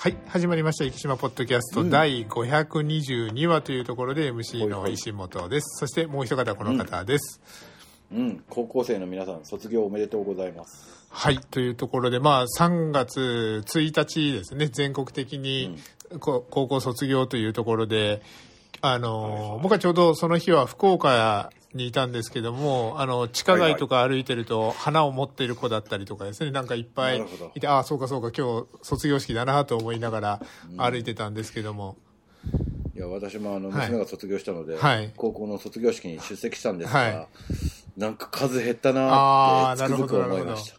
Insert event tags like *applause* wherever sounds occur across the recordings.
はい、始まりました。生島ポッドキャスト、第522話というところで MC の石本です。そしてもう一方この方です。うん、高校生の皆さん、卒業おめでとうございます。はい、というところで、まあ、3月1日ですね、全国的に、こ高校卒業というところで、あの、僕はちょうどその日は福岡にいたんですけども、あの、地下街とか歩いてると、花を持ってる子だったりとかですね、なんかいっぱいいて、ああ、そうかそうか、今日卒業式だなと思いながら歩いてたんですけども、いや、私もあの、はい。娘が卒業したので、はい。高校の卒業式に出席したんですが、はい。なんか数減ったなーってつくづくなるほど思いました。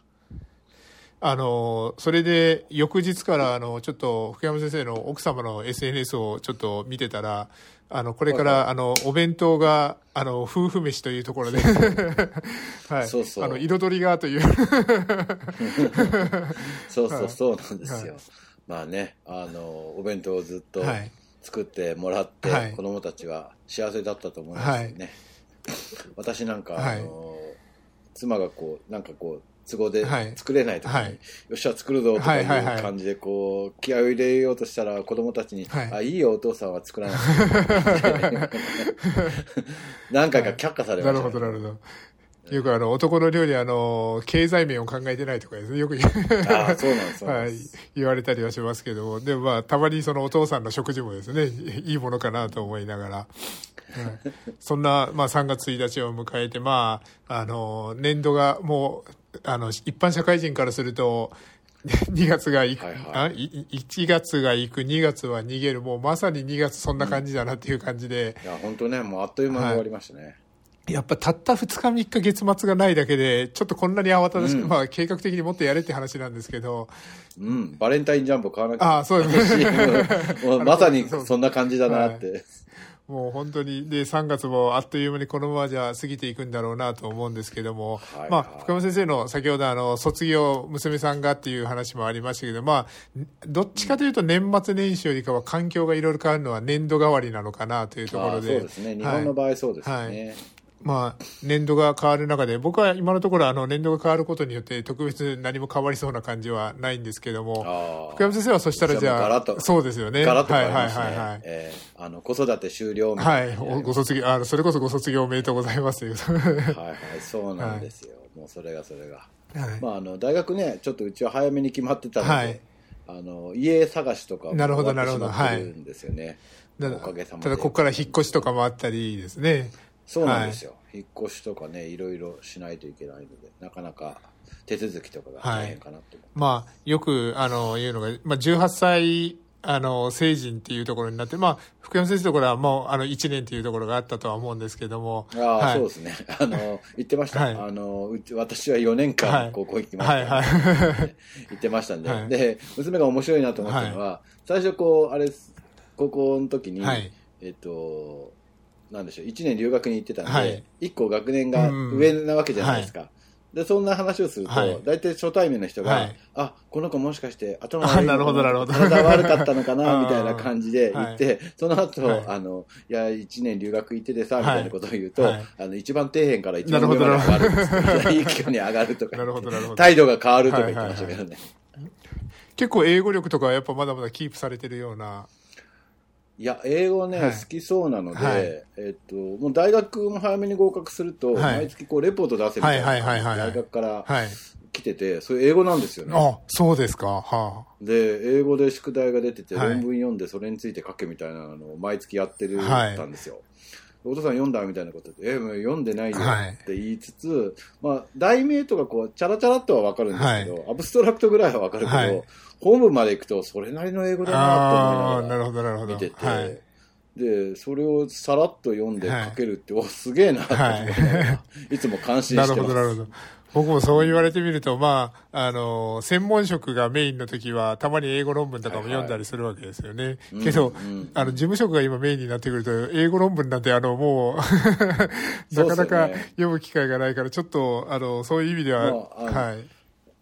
あの、それで、翌日から、あの、ちょっと、福山先生の奥様の SNS をちょっと見てたら、あの、これから、はいはい。あの、お弁当が、あの、夫婦飯というところで、*laughs* はい。そうそう。あの、彩りがという、*laughs* そうそうそうなんですよ。まあね、あの、お弁当をずっとはい。作ってもらって、はい。子供たちは幸せだったと思いますよね。*laughs* 私なんか、はい。あの、妻がこう、なんかこう、都合ではい。作れない時に、はい。よっしゃ作るぞとかいう感じでこう気合を入れようとしたら子供たちに「はい。あいいよお父さんは作らなくて *laughs*」何回か却下されました。ね、なるほど、なるほど。よくあの、男の料理、あの、経済面を考えてないとかですね、よくああそうなんです *laughs* はい。言われたりはしますけど。も、でもまあ、たまにそのお父さんの食事もですね、いいものかなと思いながら、はい、そんな、まあ、3月1日を迎えて、まあ、あの、年度がもう、あの、一般社会人からすると、*laughs* 2月が行く、はいはい。あい1月が行く、2月は逃げる、もうまさに2月そんな感じだなっていう感じで、いや本当ねもうあっという間に終わりましたね、やっぱたった2日3日月末がないだけで、ちょっとこんなに慌ただしく、うん。まあ計画的にもっとやれって話なんですけど、うん、バレンタインジャンボ買わなきゃ。ああ、そうです *laughs* *laughs* まさにそんな感じだなって、もう本当に、で、3月もあっという間にこのままじゃ過ぎていくんだろうなと思うんですけども、はいはい。まあ、深山先生の先ほどあの、卒業、娘さんがっていう話もありましたけど、まあ、どっちかというと年末年始よりかは環境がいろいろ変わるのは年度代わりなのかなというところで。そうですね。日本の場合そうですよね、はいまあ、年度が変わる中で、僕は今のところ、あの、年度が変わることによって、特別何も変わりそうな感じはないんですけども、福山先生はそしたらじゃあ、そうですよね。ガラッとはいはい変わりますね、はいはい。えーあの子育て終了みはい、ご卒業、あそれこそご卒業おめでとうございます。はいはいそうなんですよ、*laughs* もうそれがそれが、はい。まあ、あの大学ねちょっとうちは早めに決まってたので、はい。あの家探しとかもなるほどなるほど。ってるんですよね、たおかげさまで。ただ、ここから引っ越しとかもあったりですね。そうなんですよ、引っ越しとかねいろいろしないといけないのでなかなか手続きとかが大変かなと思って、まあ、よく、あの、言うのが、まあ、18歳、あの、成人っていうところになって、まあ、福山先生のところはもう、あの、1年っていうところがあったとは思うんですけども。ああ、はい。そうですね。*laughs* あの、言ってました。はい。あの、うち、私は4年はい。間高校行きました、はいはい。*laughs* 言ってましたんで、はい。で、娘が面白いなと思ったのは、最初こう、あれ高校の時に、はい。えっと、なんでしょう、1年留学に行ってたんで、はい。1個学年が上なわけじゃないですか。で、そんな話をすると、はい。大体初対面の人が、はい。あ、この子もしかして頭悪いなるほどなるほど。体悪かったのかあな、*laughs* ー。みたいな感じで言って、その後、はい。あの、いや、1年留学行っててさ、みたいなことを言うと、はい。あの、一番底辺から一番上まで上がるんですいい気に上がるとかなるほど、なるほど。態度が変わるとか言ってましたけどね。結構英語力とかはやっぱまだまだキープされてるような。いや、英語ね、はい好きそうなので、はいえっと、もう大学も早めに合格すると、はい毎月こう、レポート出せみたいなはいはいはいはい大学からはい。来てて、それ英語なんですよね。あ、そうですか。はで、英語で宿題が出てて、はい論文読んでそれについて書けみたいなのを毎月やってる、はいたんですよ。お父さん読んだみたいなことで、え、もう読んでないよはいって言いつつ、まあ、題名とかこう、チャラチャラっとはわかるんですけど、アブストラクトぐらいはわかるけど、はい本文まで行くとそれなりの英語だなああー、と思いながらなるほど、なるほど。見てて、はい。で、それをさらっと読んではい書けるって、お、すげえなと思いながら、い、つも感心してます。なるほど、なるほど。僕もそう言われてみると、まあ、あの、専門職がメインの時は、たまに英語論文とかも読んだりするわけですよね。はいけど、うん。うんあの、事務職が今メインになってくると、英語論文なんて、あの、もう、*laughs* なかなか読む機会がないから、ちょっと、あの、そういう意味では、はい。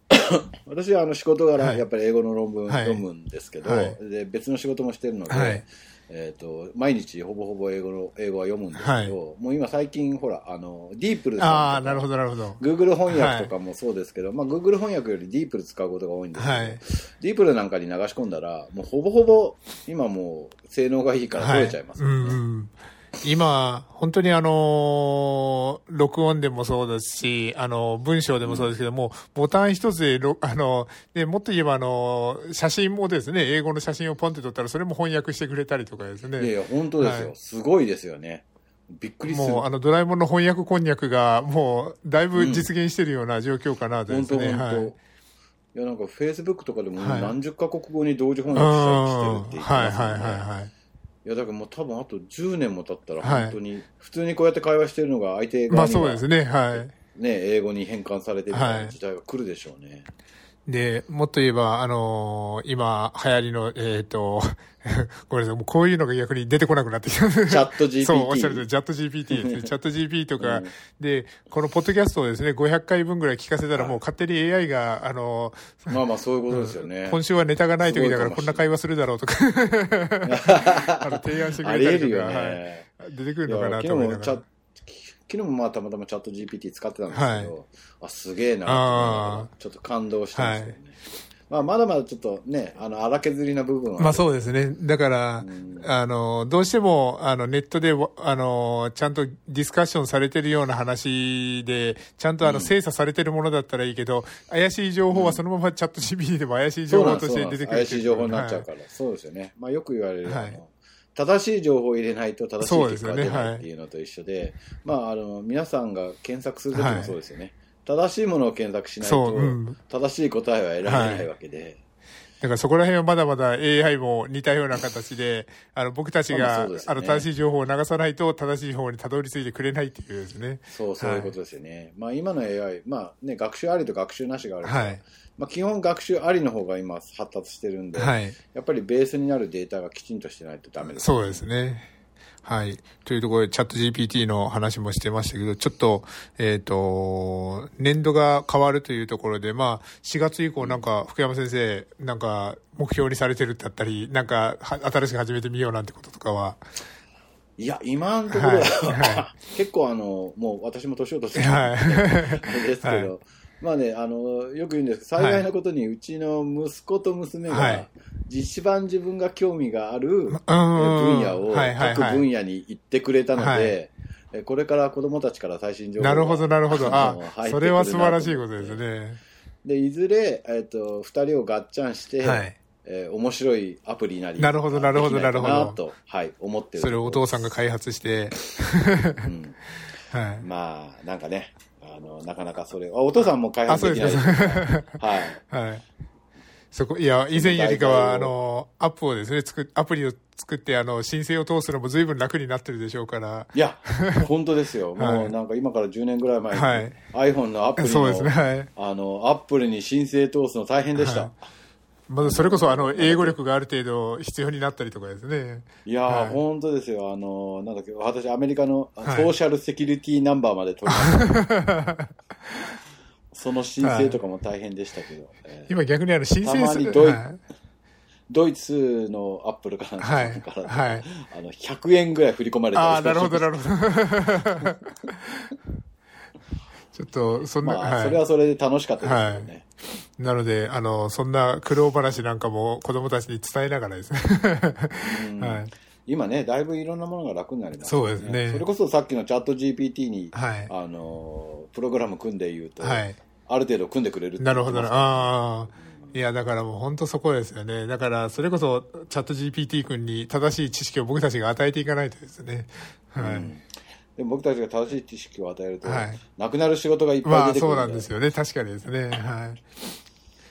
*coughs* 私はあの仕事柄、はい。やっぱり英語の論文はい。読むんですけど、はい。で別の仕事もしてるので、はいえっ、と、毎日ほぼほぼ英語の、英語は読むんですけど、はいもう今最近ほら、あの、ディープルとか、なるほど、なるほど。Google 翻訳とかもそうですけど、まあ Google 翻訳よりディープル使うことが多いんですけど、はい。ディープルなんかに流し込んだら、もうほぼほぼ今もう性能がいいから取れちゃいますね。うんうん。今、本当にあのー録音でもそうですし、あの、文章でもそうですけども、ボタン一つで、ろ *laughs* あの、で、もっと言えばあの、写真もですね、英語の写真をポンって撮ったら、それも翻訳してくれたりとかですね。いやいや、本当ですよ。はいすごいですよね。びっくりする。もう、あの、ドラえもんの翻訳こんにゃくが、もう、だいぶ実現してるような状況かなとですね。本当本当、はい。い、やなんかフェイスブックとかでもはい何十カ国語に同時翻うん訳したりしてるって言ってはいますよね。はいはいはい。いやだからもう多分あと10年も経ったらはい本当に普通にこうやって会話してるのが相手まあそうですね、はい。ね英語に変換されてるみたいな時代が来るでしょうね。で、もっと言えば、あのー今、流行りの、えっ、と、*laughs* ごめんなさい、もうこういうのが逆に出てこなくなってきた。チチャット GPT そう、おっしゃるとり、チャット GPT ですね。チャット GPT とか、うんで、このポッドキャストをですね、500回分ぐらい聞かせたら、もう勝手に AI が、あのまあまあそういうことですよね。今週はネタがない時だからこんな会話するだろうとか、*laughs* あの提案してくあれたりとか、ね。はい、出てくるのかなと思いながら。昨日もまあたまたまチャット GPT 使ってたんですけど、はい。あすげえなちょっと感動したんですけどね。まあまだまだちょっとね、あの荒削りな部分は。まあそうですね。だから、ん。あの、どうしても、あの、ネットで、あの、ちゃんとディスカッションされてるような話で、ちゃんとあの、精査されてるものだったらいいけど、怪しい情報はそのままチャット GPT でも怪しい情報として出てくる怪しい情報になっちゃうはい。から、そうですよね。まあよく言われる、はい正しい情報を入れないと正しい結果が出ないっていうのと一緒で、まああの、皆さんが検索するときもそうですよね。正しいものを検索しないと、正しい答えは得られないわけで、だからそこら辺はまだまだ AI も似たような形で、あの、僕たちまあが、あの、正しい情報を流さないと正しい方にたどり着いてくれないっていうですね。そう、そういうことですよね。まあ今の AI、まあね、学習ありと学習なしがあるから、はい。まあ基本学習ありの方が今発達してるんで、はい。やっぱりベースになるデータがきちんとしてないとダメです。そうですね。はい。というところで、チャット GPT の話もしてましたけど、ちょっと、えっ、と、年度が変わるというところで、まあ、4月以降なんか、福山先生、なんか、目標にされてるってあったり、なんか、は新しく始めてみようなんてこととかは、いや、今のところは、は *laughs* 結構あの、もう私も年を取ってはいるんですけど、はまあね、あの、よく言うんですけど、幸いなことに、うちの息子と娘がはい、一番自分が興味がある分野を、はいはいはい各分野に行ってくれたのはいで、えこれから子供たちから最新情報がなるほど、なるほど。あの入ってくるな、それは素晴らしいことですね。で、いずれ、えっ、と、二人をガッチャンして、はい。えー面白いアプリなり、なるほどなるほどできないかなるほどと、はい、思ってる。それをお父さんが開発して、うん *laughs* はい。まあ、なんかね、あの、なかなかそれ、あお父さんも開あ、発でできないですすね。はい。はい。そこ、いや、以前よりかは、あの、アップをですね、作っ、アプリを作って、あの、申請を通すのも随分楽になってるでしょうから。いや、本当ですよ。*laughs* はいもうなんか今から10年ぐらい前に、はい iPhone のアプリの、そうですね、はい。あの、アップルに申請通すの大変でした。はいまず、それこそ、あの、英語力がある程度必要になったりとかですね。いやー、はい本当ですよ。あの、なんだっけ、私、アメリカのソはいーシャルセキュリティナンバーまで取りました。*laughs* その申請とかも大変でしたけど、えー今逆にあの、申請する。たまにドイツのアップルかなんはいかから、はいあの100円ぐらい振り込まれたりああ、なるほど、なるほど。ちょっと、そんな、まあ、はいそれはそれで楽しかったですけどね。なので、あの、そんな苦労話なんかも子供たちに伝えながらですね。うんはい。今ね、だいぶいろんなものが楽になりますそうですねそれこそさっきのチャット GPT に、はいあの、プログラム組んで言うと、はい。ある程度組んでくれるってなるほどな。ああ。いや、だからもう本当そこですよね。だから、それこそ、チャット GPT 君に正しい知識を僕たちが与えていかないとですね。はい。うんでも僕たちが正しい知識を与えると、はいなくなる仕事がいっぱまあ、い出てくるそうなんですよね。確かにですね。は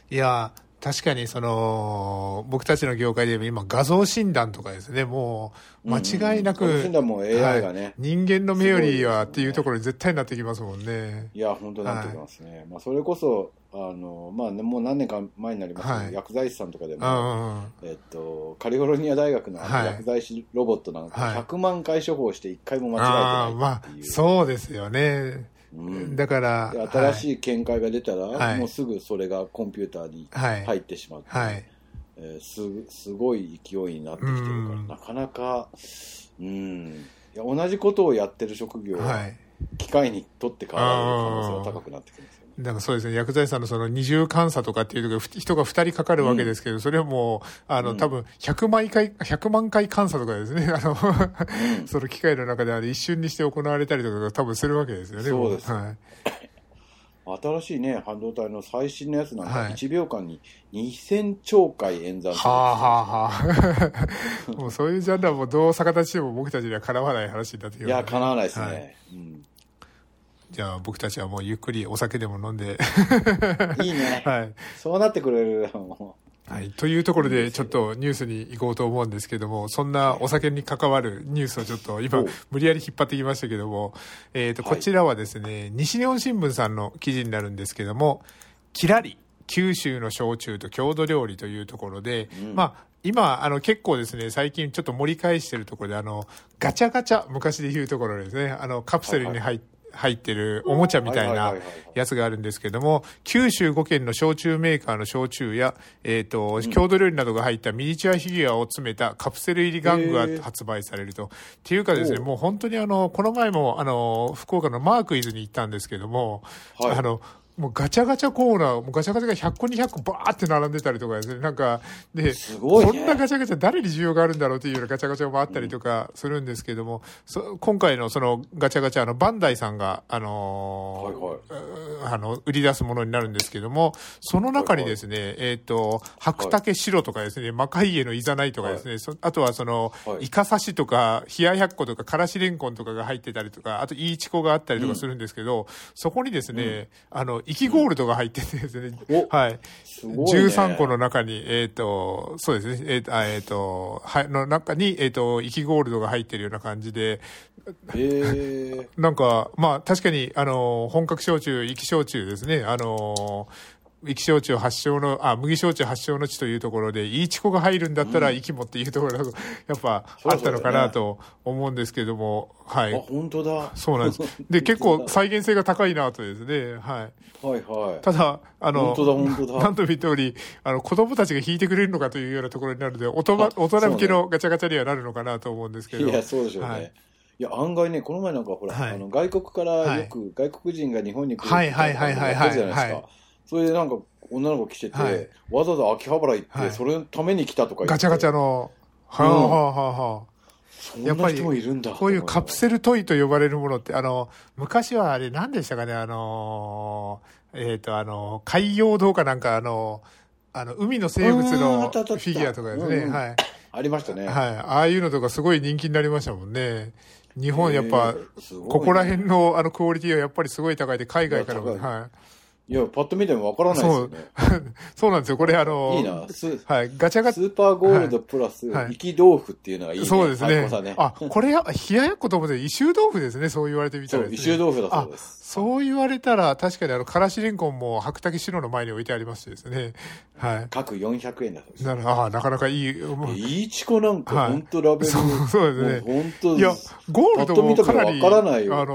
い。いや、確かにその、僕たちの業界で今画像診断とかですね、もう間違いなく、うん画像診断も AI がねはい人間の目よりはっていうところに絶対になってきますもんね。いや、本当になってきますね。まあ、それこそ、あの、まあ、ね、もう何年か前になりますけど、はい薬剤師さんとかでうんうも、んうん。えっと、カリフォルニア大学の薬剤師ロボットなんか、はい100万回処方して1回も間ああ、まあ違えてないっていう。、そうですよね。うんだから、で新しい。い見解が出たら、はいもうすぐそれがコンピューターにはい。入ってしまって、はい。えーすすごい勢いになってきてるから、うんなかなか、うん、いや同じことをやってる職業ははい機械にとって変わられる可能性が高くなってきます。なんかそうですね、薬剤師さんのその二重監査とかっていうの人が2人かかるわけですけど、それはもう、あの、うん。多分100万回、100万回監査とかですね、*laughs* あの、その機械の中であれ一瞬にして行われたりとかが多分するわけですよね。そうです。はい。新しいね、半導体の最新のやつなんかはい。1秒間に2000兆回演算するはあはあはあ。*laughs* もうそういうジャンルはもうどう逆立ちしても僕たちにはかなわない話になってきますいや、叶わないですね。はい。うんじゃあ僕たちはもうゆっくりお酒でも飲んで、いいね。*laughs* はい。そうなってくれる。もはい。というところで、ちょっとニュースに行こうと思うんですけども、そんなお酒に関わるニュースをちょっと今お、無理やり引っ張ってきましたけども、えっ、と、はいこちらはですね、西日本新聞さんの記事になるんですけども、キラリ、九州の焼酎と郷土料理というところで、うんまあ、今、あの、結構ですね、最近ちょっと盛り返してるところで、あの、ガチャガチャ、昔で言うところですね、あの、カプセルに入っ入ってるおもちゃみたいなやつがあるんですけども、九州5県の焼酎メーカーの焼酎や、えっ、と、郷土料理などが入ったミニチュアフィギュアを詰めたカプセル入り玩具が発売されると。っていうかですね、もう本当にあの、この前もあの、福岡のマークイズに行ったんですけども、はい。あの、もうガチャガチャコーナー、もうガチャガチャが100個200個バーって並んでたりとかですね、なんか、で、すごいね。こんなガチャガチャ誰に需要があるんだろうというようなガチャガチャもあったりとかするんですけども、そ今回のそのガチャガチャ、あの、バンダイさんが、あのーはいはい。あの、売り出すものになるんですけども、その中にですね、えっ、と、白竹白とかですね、魔界へのいざないとかですね、そあとはその、はい。イカ刺しとか、冷ややっことか、からしれんこんとかが入ってたりとか、あと、いいちこがあったりとかするんですけど、そこにですね、あの、生きゴールドが入っててですね、おはい。すごいね13個の中に、えっ、と、そうですね、えっ、と、あえっ、と、はい、の中に、えっ、と、生きゴールドが入ってるような感じで、へえ。なんか、まあ、確かに、あの、本格焼酎、生き焼酎ですね。あの、生き焼酎発祥の、あ、麦焼酎発祥の地というところで、いいチコが入るんだったら、生きもっていうところが、*laughs* やっぱ、あったのかなと思うんですけども、はあ、い。本当だ。そうなんです。*laughs* で、結構再現性が高いなとですね、はい。はいはい。ただ、あの、本当だ本当だ *laughs* なんと見通り、あの、子供たちが引いてくれるのかというようなところになるので、大人大人向けのガチャガチャにはなるのかなと思うんですけど。いや、そうでしょうね。はいい、や、案外ね、この前なんかほら、はいあの外国からはいよく、外国人が日本に来るはいはいはいはいはいみたなのがあったじゃないですか。はいそれでなんか、女の子来てて、はいわざわざ秋葉原行って、はいそれのために来たとか言って。ガチャガチャの、はあはあはあはあ。そんな人もいるんだ。こういうカプル。セルトイと呼ばれるものって、あの、昔はあれ何でしたかね、あの、えっ、と、あの、海洋堂かなんか、あの、あの、海の生物のフィギュアとかですね、うんうんはい。ありましたね。はい。ああいうのとかすごい人気になりましたもんね。日本やっぱ、ここら辺のあのクオリティはやっぱりすごい高いで、海外からも、はい。いや、パッと見てもわからないですそうよね。、*laughs* そうなんですよ。これあの、いいな。スはい。ガチャガチャスーパーゴールドプラス、はい生き豆腐っていうのがいいね。そうですねね。あ、これや、冷ややっこと思って、異臭豆腐ですね。そう言われてみたらね、異臭豆腐だそうです。あそう言われたら、確かにあの、からしれんこんも白竹白の前に置いてありましてですね。はい。各400円だそうです。なるああ、なかなかいい。いいチコなんか、はい本当ラベル。そうそうですね本当いや、ゴールドもかなり、パッと見たらわからないよあの、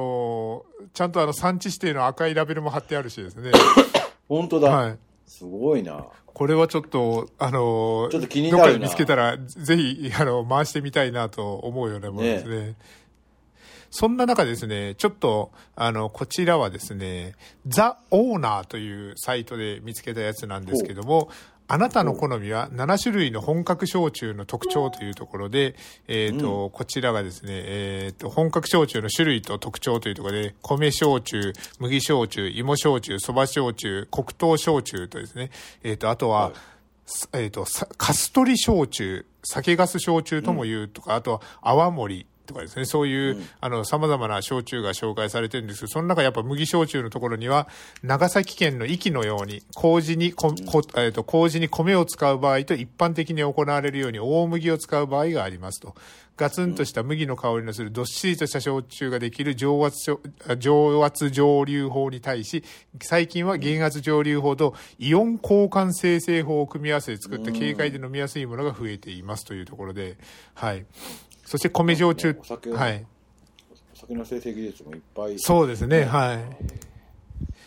ちゃんとあの、産地指定の赤いラベルも貼ってあるしですね。*coughs* 本当だ、はい。すごいな。これはちょっと、あの、ちょっと気になるなどっかで見つけたら、ぜひ、あの、回してみたいなと思うようなものですね。そんな中ですね、ちょっと、あの、こちらはですね、ザ・オーナーというサイトで見つけたやつなんですけども、あなたの好みは7種類の本格焼酎の特徴というところで、えっ、と、こちらがですね、えっ、と、本格焼酎の種類と特徴というところで、米焼酎、麦焼酎、芋焼酎、蕎麦焼酎、黒糖焼酎とですね、えっ、と、あとは、はい。すえっ、と、さカストリ焼酎、酒粕焼酎とも言うとか、あとは泡盛とかですね、そういう、あの、様々な焼酎が紹介されてるんですけど、その中やっぱ麦焼酎のところには、長崎県の壱岐のように、麹にこ、こえっ、と、麹に米を使う場合と一般的に行われるように大麦を使う場合がありますと。ガツンとした麦の香りのするどっしりとした焼酎ができる上圧上圧蒸留法に対し、最近は減圧蒸留法とイオン交換生成法を組み合わせて作った軽快で飲みやすいものが増えていますというところで、はい。そして米焼酎お酒、はい。お酒の生成技術もいっぱい。そうですね、はい。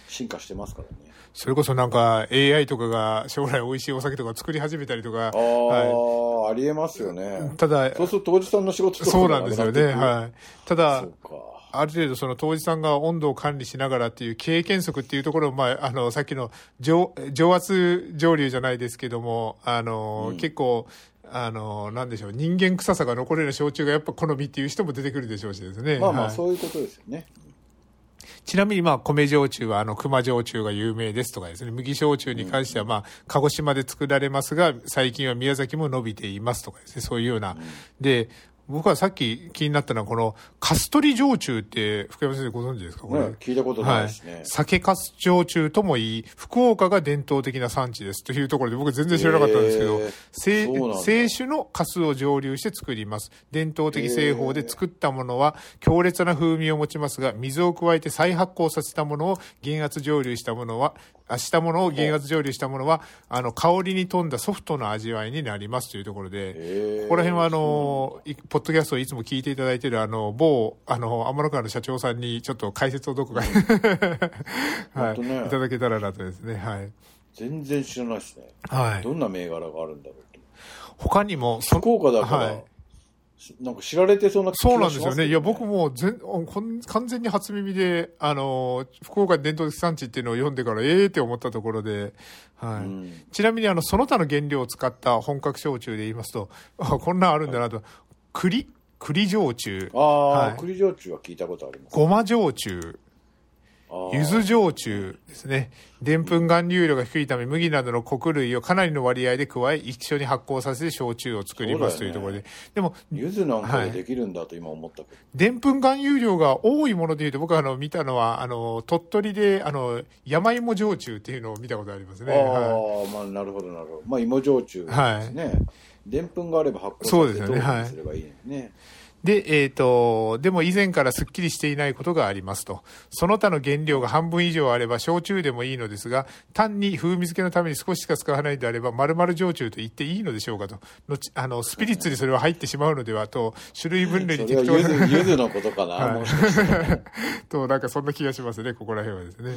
進化してますからねそれこそなんか AI とかが将来美味しいお酒とか作り始めたりとか、ああ、はありえますよねい、ただ、そうすると当時さんの仕事とかそうなんですよね。はい。ただある程度その当時さんが温度を管理しながらっていう経験則っていうところを、まあ、あの、さっきの上上圧上流じゃないですけども、あの、うん結構、あの、なんでしょう、人間臭さが残れる焼酎がやっぱ好みっていう人も出てくるでしょうしですね。まあまあはい。そういうことですよね、ちなみにまあ米焼酎はあの熊焼酎が有名ですとかですね。麦焼酎に関してはまあ鹿児島で作られますが最近は宮崎も伸びていますとかですね。そういうような、で僕はさっき気になったのはこのカストリ焼酎って福山先生ご存知ですか？これ、ね聞いたことないですね、はい、酒粕焼酎ともいい福岡が伝統的な産地ですというところで僕全然知らなかったんですけどへー清酒の粕を蒸留して作ります。伝統的製法で作ったものは強烈な風味を持ちますが水を加えて再発酵させたものを減圧蒸留したものはあしたものを減圧蒸留したものはあの香りに富んだソフトな味わいになりますというところで、ここら辺はあのいポッドキャストをいつも聞いていただいているあの某あの天の川の社長さんにちょっと解説をどこか、*laughs* はいね。いただけたらなとですね。はい、全然知らないですね。はい、どんな銘柄があるんだろうと他にもそ福岡だから、はいなんか知られてそうな気そうながします。んですよね。いや、僕も全完全に初耳で、あの、福岡伝統的産地っていうのを読んでから、ええー、って思ったところで、はい。うん。ちなみに、あの、その他の原料を使った本格焼酎で言いますと、あこんなんあるんだなと、栗、栗焼酎、ああ、はい。栗焼酎は聞いたことあります。ごま焼酎、柚子焼酎ですね。でんぷん含有量が低いため、麦などの穀類をかなりの割合で加え、一緒に発酵させて焼酎を作りますというところで。でも、柚子なんかでできるんだと今思ったけど、でんぷん含有量が多いものでいうと、僕はあの見たのは、あの、鳥取で、あの、山芋焼酎っていうのを見たことありますね。ああ、はい。まあなるほどなるほど。まあ芋焼酎ですね。でんぷんがあれば発酵させてどうすればいいのねで、えっ、と、でも以前からすっきりしていないことがありますと。その他の原料が半分以上あれば焼酎でもいいのですが、単に風味付けのために少ししか使わないのであれば、丸々焼酎と言っていいのでしょうかと。後あの、スピリッツにそれは入ってしまうのではと、種類分類に適当な。柚子柚子のことかな、はい *laughs* と、なんかそんな気がしますね、ここら辺はですね。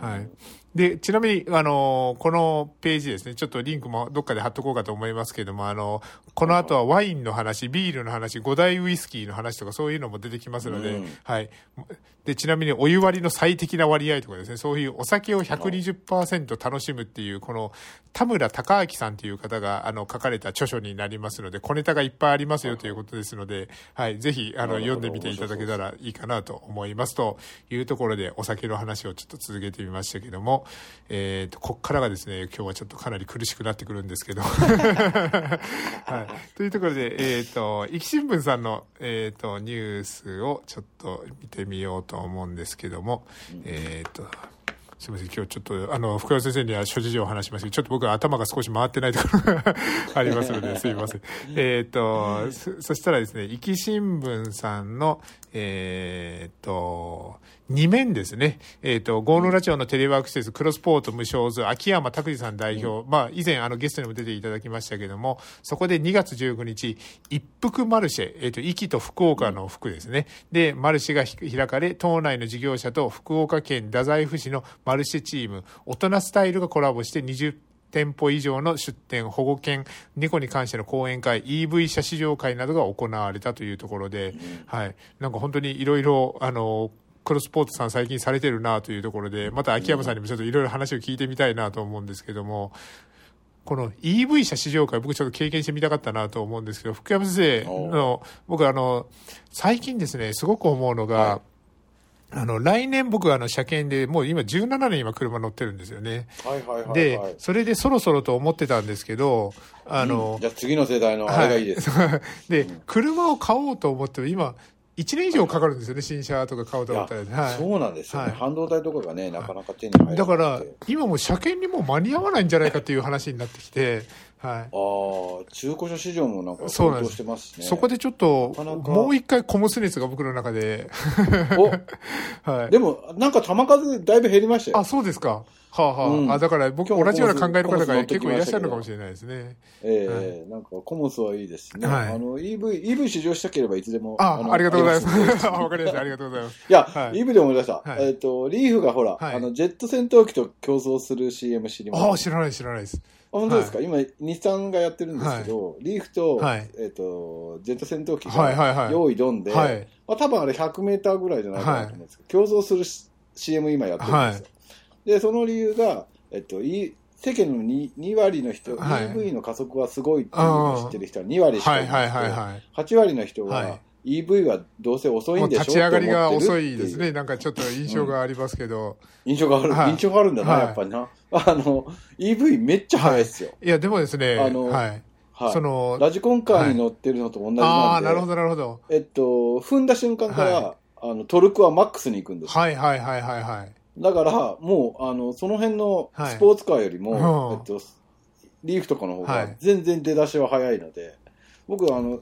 はい。で、ちなみに、あの、このページですね、ちょっとリンクもどっかで貼っとこうかと思いますけども、あの、この後はワインの話、ビールの話、五大ウイスキーの話とかそういうのも出てきますので、うんはい。で、ちなみにお湯割りの最適な割合とかですね、そういうお酒を120%楽しむっていう、この田村隆明さんという方が、あの、書かれた著書になりますので、小ネタがいっぱいありますよということですので、はい、ぜひ、あの、読んでみていただけたらいいかなと思いますというところで、お酒の話をちょっと続けてみましたけども、えっ、と、こっからがですね、今日はちょっとかなり苦しくなってくるんですけど、*laughs* はい。というところで、えっ、と、壱岐新聞さんの、えっ、と、ニュースをちょっと見てみようと思うんですけども、えっ、と、すみません、今日ちょっと、あの、福山先生には諸事情を話しますけど、ちょっと僕は頭が少し回ってないところがありますので、すみません。えっと、そそしたらですね、壱岐新聞さんの、えっと、2面ですね。えっ、と、郷野良町のテレワーク施設、クロスポート無償図、秋山拓司さん代表、まあ、以前、あの、ゲストにも出ていただきましたけども、そこで2月19日、一服マルシェ、えっ、と、壱岐と福岡の服ですね。で、マルシェがひ開かれ、島内の事業者と福岡県太宰府市のマルシェチーム、大人スタイルがコラボして20店舗以上の出店、保護犬、猫に関しての講演会、EV 車試乗会などが行われたというところで、はい。なんか本当にいろいろ、あの、クロスポーツさん最近されてるなというところで、また秋山さんにもちょっといろいろ話を聞いてみたいなと思うんですけども、この EV 車試乗会、僕ちょっと経験してみたかったなと思うんですけど、福山先生の、僕あの、最近ですね、すごく思うのが、はあの、来年僕あの、車検で、もう今17年今車乗ってるんですよね。はいはいはい、はい。で、それでそろそろと思ってたんですけど、あの、じゃあ次の世代のあれがいいです。*laughs* はい、で、車を買おうと思っても今、1年以上かかるんですよね、新車とか買おうと思ったら、はい。そうなんですよね、はい半導体とかがね、なかなか手に入らなくてだから、今もう車検にも間に合わないんじゃないかっていう話になってきて、はい。ああ、中古車市場もなんか高騰そうなんですしてますしね。そこでちょっと、なかなかもう一回コムス熱が僕の中で、*laughs* はい。でも、なんか球数だいぶ減りましたよ。あ、そうですか。はあはあ。うんあ、だから僕同じような考えの方が結構いらっしゃるのかもしれないですね。ええなんかコモスはいいですね。はいあの EV、EV 試乗したければいつでも。あ、のありがとうございます。*laughs* あわかりました。ありがとうございます。いや、はい EV で思い出した。はいえっ、と、リーフがほら、はいあの、ジェット戦闘機と競争する CM 知ります？ああ、知らない知らないです。本当ですか、今、日産がやってるんですけど、リーフと、はいえっ、と、ジェット戦闘機はいはいはいが用意どんで、はい。まあ、多分あれ100メーターぐらいじゃないかなと思うんですけど、競争する CM 今やってるんですよ。で、その理由が、えっと、い世間の 2, 2割の人、はい EV の加速はすごいっていうのを知ってる人は2割しかはいいなくて、はいはいはい。8割の人はは EV はどうせ遅いんでしょ立ち上がりが遅いですね。なんかちょっと印象がありますけど。印象がある、はい印象があるんだな、はいやっぱりな。あの、EV めっちゃ速いですよ。いや、でもですね、あのはい。はい。その、ラジコンカーに乗ってるのと同じなんで、ああ、なるほどなるほど。えっと、踏んだ瞬間から、はあのトルクはマックスに行くんですよはいはいはいはいはい。だから、もう、あの、その辺のはい。スポーツカーよりも、うん。えっと、リーフとかの方がはい。全然出だしは早いので、僕はあの、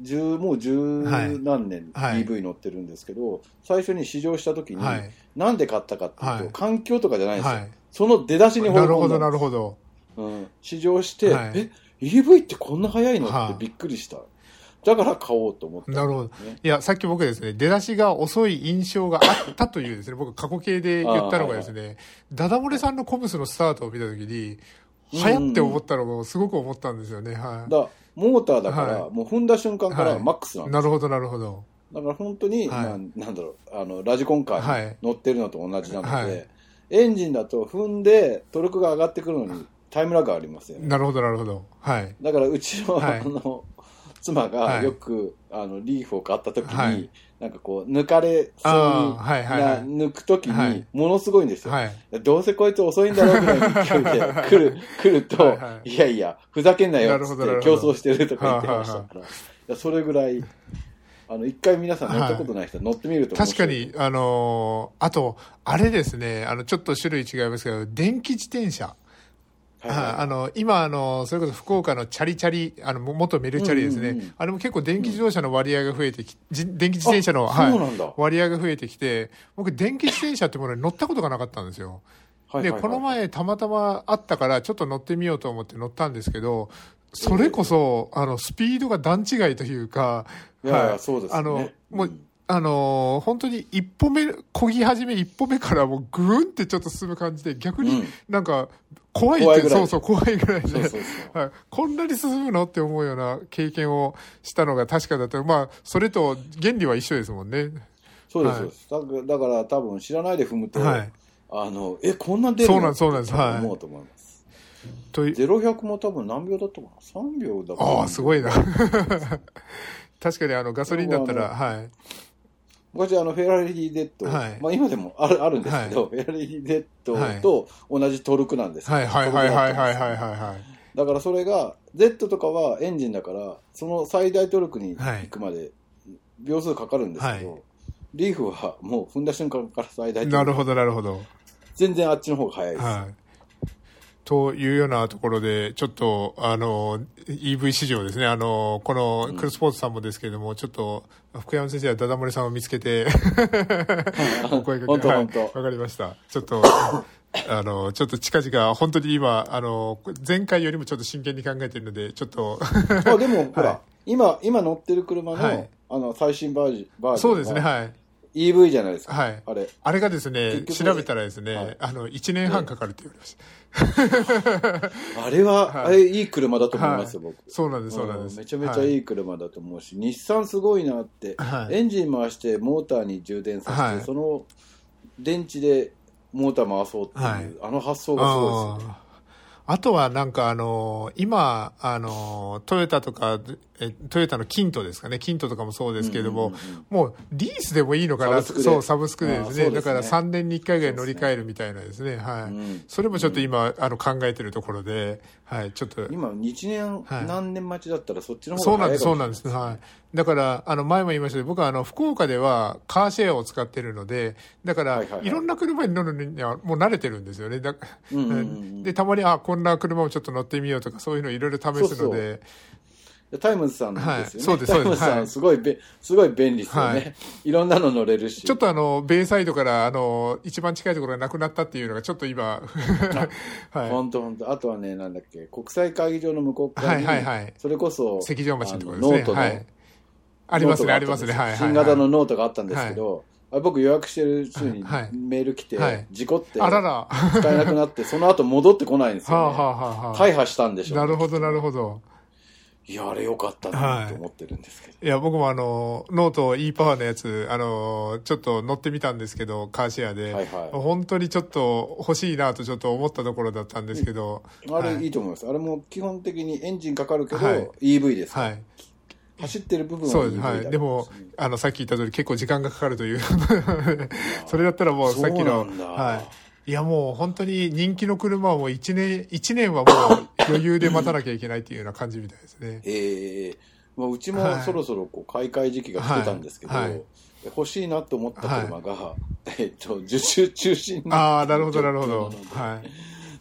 十もう十何年はい。EV 乗ってるんですけど、最初に試乗した時に、はい。なんで買ったかっていうと、はい。環境とかじゃないんですよ。はい。その出だしになるほどなるほど。うん、試乗して、はい。え、EV ってこんな速いの？はい。ってびっくりした。だから買おうと思ったんですなるほど。ね。いや、さっき僕ですね、出だしが遅い印象があったというですね、*laughs* 僕過去形で言ったのがですね、ダダ漏れさんのコムスのスタートを見たときに、うんはやって思ったのをすごく思ったんですよね。はだモーターだから、はいもう踏んだ瞬間からはいい。マックスなんですなるほど、なるほど。だから本当に、はいなんなんだろうあのラジコンカーにはい乗ってるのと同じなので、はいエンジンだと踏んでトルクが上がってくるのにタイムラグがありますよねなるほど、なるほど。はい。だからうちの,、はいあの妻がはい。よく、あのリーフを買った時に、はい。なんかこう抜かれそうにはいはいはい。な抜く時はい。にものすごいんですよ、はい。どうせこいつ遅いんだろうぐらいの勢いで来る *laughs* 来ると、はいいはい。やいや、ふざけんなよなって競争してるとか言ってましたから、いやそれぐらい、あの一回皆さん乗ったことない人は乗ってみると面確かに、あのーあと、あれですね、あの、ちょっと種類違いますけど、電気自転車。はいはい、あの今あの、それこそ福岡のチャリチャリ、あの元メルチャリですね、うんうんうん。あれも結構電気自動車の割合が増えてき、じ電気自転車の、あはい。割合が増えてきて、僕、電気自転車ってものに乗ったことがなかったんですよ。で、はいはいはい。この前、たまたまあったから、ちょっと乗ってみようと思って乗ったんですけど、それこそ、あの、スピードが段違いというか、いやいやはい。そうですね。あの、もう、うんあのー本当に一歩目、漕ぎ始め一歩目からもうぐーんってちょっと進む感じで、逆にうん。なんか怖いって、怖いぐらい。そうそう怖いぐらいで、そうそうそう。はい、こんなに進むのって思うような経験をしたのが確かだった。まあ、それと原理は一緒ですもんね。そうです、はい。だから多分知らないで踏むと、はい。あのえこんな出るの？そうなんそうなんです。はい。思うと思います、という。ゼロ百も多分何秒だったかな3秒だからああ、すごいな。*laughs* 確かにあのガソリンだったら、あはい。昔あのフェラーリデッド、はい。まあ、今でもあるあるんですけど、フェラーリデッドはい。と同じトルクなんですよ。はいはいはいはいはいはいはい。はい。だからそれが Z とかはエンジンだからその最大トルクに行くまで秒数かかるんですけど、はい。リーフはもう踏んだ瞬間から最大トルク。なるほどなるほど。全然あっちの方が早いです、はい。というようなところで、ちょっと、あの、EV 市場ですね、あの、このクルスポーツさんもですけれども、ちょっと、福山先生はダダ漏れさんを見つけて、*laughs* お声本かけ。はい。当本当。わかりました。ちょっと、あの、ちょっと近々、本当に今、あの、前回よりもちょっと真剣に考えているので、ちょっと、まあでも、ほら、*laughs* はい。今、今乗ってる車の、はい。あの、最新バージバージョンそうですね、ははい。EV じゃないですか。はいあれ。あれがですね、調べたらですね、はいあの、1年半かかるって言われました。*laughs* あれは、はいあれいい車だと思いますよ、僕。そうなんです、そうなんです。めちゃめちゃはいい車だと思うし、日産すごいなって、はいエンジン回してモーターに充電させて、はいその電池でモーター回そうっていう、はいあの発想がすごいですよね。あとはなんかあのー今、あのートヨタとか、えトヨタのキントですかね、キントとかもそうですけれども、もうリースでもいいのかな。そう、サブスクでですね、だから3年に1回ぐらい乗り換えるみたいなですね、はい、それもちょっと今、あの考えてるところで、はい、ちょっと。今、1年、何年待ちだったら、そっちの方がそうなんです、そうなんです、はい。だから、あの、前も言いましたけど、僕はあの、福岡ではカーシェアを使ってるので、だから、いろんな車に乗るにはもう慣れてるんですよね。だ *laughs* で、たまに、あ、こんな車をちょっと乗ってみようとか、そういうのいろいろ試すので、そうそうタイムズさんですよね。はい、そうです、そうです。タイムズさん、すごいべ、すごい便利ですよね、はい。いろんなの乗れるし。ちょっとあの、ベイサイドから、あの、一番近いところがなくなったっていうのが、ちょっと今、*laughs* はい。本当本当あとはね、なんだっけ、国際会議場の向こう側に、はいはいはい。それこそ、石城町のところですね。ノートの、はい、ありますね、ありますね。はい、新型のノートがあったんですけど、あ僕予約してる人にメール来て、はい、事故ってあらら使えなくなってその後戻ってこないんですよ、ね、*laughs* はあはあはあ、大破したんでしょう、ね、なるほどなるほどいや、あれよかったなと思ってるんですけど。はい、いや、僕もあの、ノート e パワーのやつ、あの、ちょっと乗ってみたんですけど、カーシェアで。はいはい、本当にちょっと欲しいなとちょっと思ったところだったんですけど。うん、あれいいと思います。あれも基本的にエンジンかかるけど、はい、EV です。はい。走ってる部分は EV そうです。はい。でも、あの、さっき言った通り結構時間がかかるという。*laughs* それだったらもうさっきの、はい。いやもう本当に人気の車はもう1年、一年はもう *laughs* 余裕で待たなきゃいけないっていうような感じみたいですね。ええー、まあ、うちもそろそろこう買い替え時期が来てたんですけど、はいはい、欲しいなと思った車が、はい、えっと、受注中心ああ、なるほど、なるほど。はい。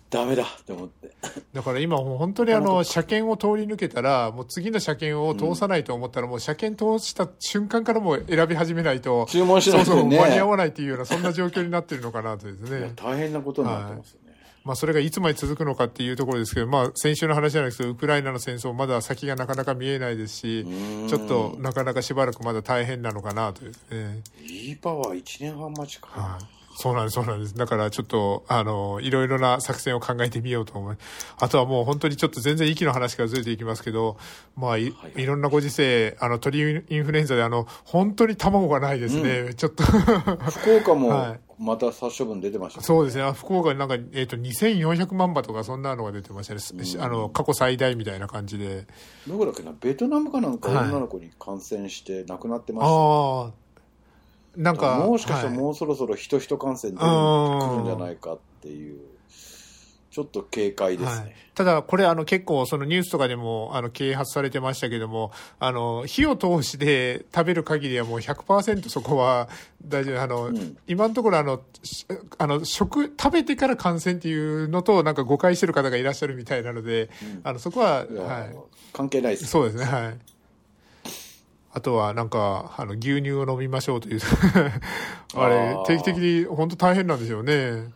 ダメだって思って。だから今もう本当にあの、車検を通り抜けたら、もう次の車検を通さないと思ったら、もう車検通した瞬間からもう選び始めないと、注文しないと、ね、そうそう、間に合わないっていうような、そんな状況になってるのかなとですね。大変なことになってますよね。はいまあ、それがいつまで続くのかっていうところですけど、まあ、先週の話じゃないですけど、ウクライナの戦争、まだ先がなかなか見えないですし、ちょっとなかなかしばらくまだ大変なのかなとですね。いいパワー1年半待ちか。はいそうなんです、そうなんです。だからちょっと、あの、いろいろな作戦を考えてみようと思いあとはもう本当にちょっと全然息の話からずれていきますけど、まあい、はい、い。ろんなご時世、あの、鳥インフルエンザであの、本当に卵がないですね、うん、ちょっと。福岡も、また殺処分出てました、ね、そうですね。福岡になんか、えっ、ー、と、2400万羽とかそんなのが出てましたね。うん、あの、過去最大みたいな感じで。どこだっけな、ベトナムかなんか女の子に感染して亡くなってました、ね、はい、ああ。なんかもしかしたらもうそろそろ人人感染で来るんじゃないかっていう。ちょっと警戒ですね。はい、ただ、これ、あの、結構、そのニュースとかでも、あの、啓発されてましたけども、あの、火を通して食べる限りはもう100%そこは大丈夫。あの、うん、今のところ、あの、あの、食、食べてから感染っていうのと、なんか誤解してる方がいらっしゃるみたいなので、うん、あの、そこは、はい。関係ないです、ね、そうですね、はい。あとはなんか、あの、牛乳を飲みましょうという *laughs* あれ、定期的に本当大変なんですよね。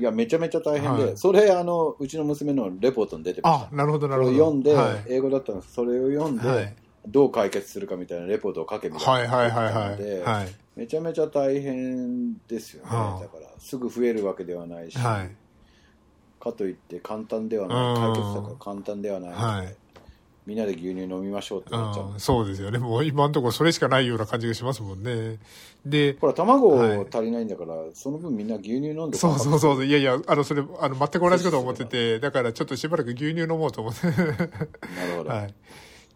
いや、めちゃめちゃ大変で、はい、それ、あの、うちの娘のレポートに出てました。あ、なるほど、なるほど。読んで、はい、英語だったんですそれを読んで、はい、どう解決するかみたいなレポートを書けみたいな。はいはいはいはい。めちゃめちゃ大変ですよね。だから、すぐ増えるわけではないし、はい、かといって簡単ではない、解決策は簡単ではないみんなで牛乳飲みましょうってなっちゃう。そうですよね。もう今のところそれしかないような感じがしますもんね。でほら卵足りないんだから、はい、その分みんな牛乳飲んでそうそうそういやいやあのそれあの全く同じこと思っててだからちょっとしばらく牛乳飲もうと思って。なるほど、はい、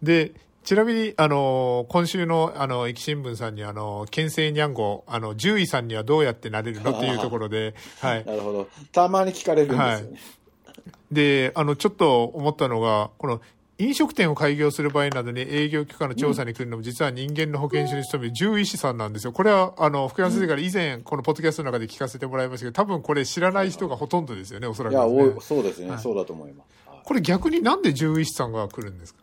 でちなみに、あの、今週の、あの、駅新聞さんに、あの、県政にゃんご、あの、獣医さんにはどうやってなれるのっていうところで、*laughs* はい。なるほど。たまに聞かれるんですよね。はい、で、あの、ちょっと思ったのが、この、飲食店を開業する場合などに営業許可の調査に来るのも、実は人間の保健所に勤める獣医師さんなんですよ。これは、あの、福山先生から以前、このポッドキャストの中で聞かせてもらいましたけど、多分これ知らない人がほとんどですよね、おそらく、ね、いや、そうですね、はい、そうだと思います。これ逆になんで獣医師さんが来るんですか？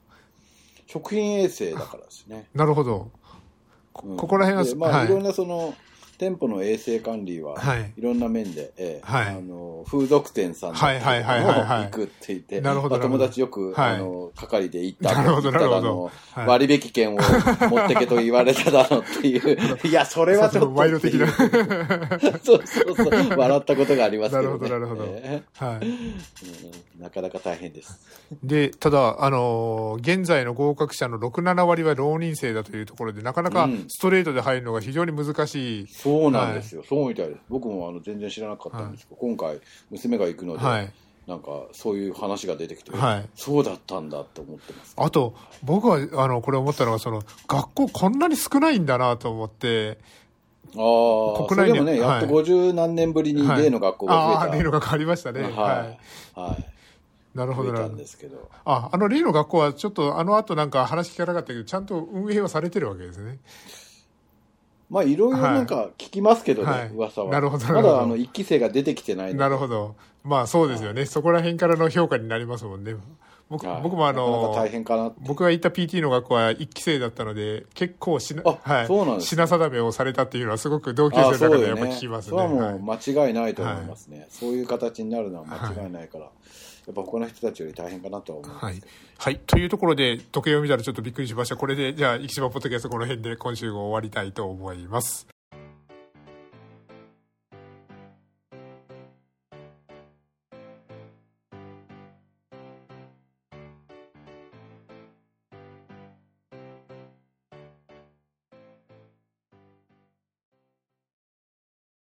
食品衛生だからですね。なるほど。こ,、ここら辺は、まあ、はい、いろんなその、店舗の衛生管理は、い。ろんな面で、えはい、あの風俗店さんに行くって言って、なるほど友達よく、あの係で行ったなるほどなるほど。割引券を持ってけと言われただろうっていう。*laughs* いやそれはちょっと賄賂的な。*laughs* そうそうそう。笑ったことがありますけど、ね、なるほどなるほど、えー、はい、うん、なかなか大変です。でただあの現在の合格者の67割は浪人生だというところでなかなかストレートで入るのが非常に難しい、うんそうなんですよ、はい、そうみたいです。僕もあの全然知らなかったんですけど、はい、今回娘が行くので、はい、なんかそういう話が出てきて、はい、そうだったんだと思ってます。あと僕はあのこれ思ったのはその学校こんなに少ないんだなと思ってああ国内でもね、やっと50何年ぶりに例の学校が増えた、はい、ああ例の学校ありましたね。はい、はい。なるほどな。あ、あの例の学校はちょっとあの後なんか話聞かなかったけど、ちゃんと運営はされてるわけですね。まあいろいろなんか聞きますけどね、はい、噂は。なるほど。まだあの一期生が出てきてないなるほど。まあそうですよね。そこら辺からの評価になりますもんね。僕僕もあの僕が行った PT の学校は一期生だったので結構しな、はい、そうなんです、品定めをされたっていうのはすごく同級生の中でやっぱ聞きますね。そ、ね、れはもう間違いないと思いますね、はい、そういう形になるのは間違いないから。はいやっぱ他の人たちより大変かなとは思います、はい、はい、というところで時計を見たらちょっとびっくりしました。これでじゃあ生島ポッドキャストこの辺で今週も終わりたいと思います。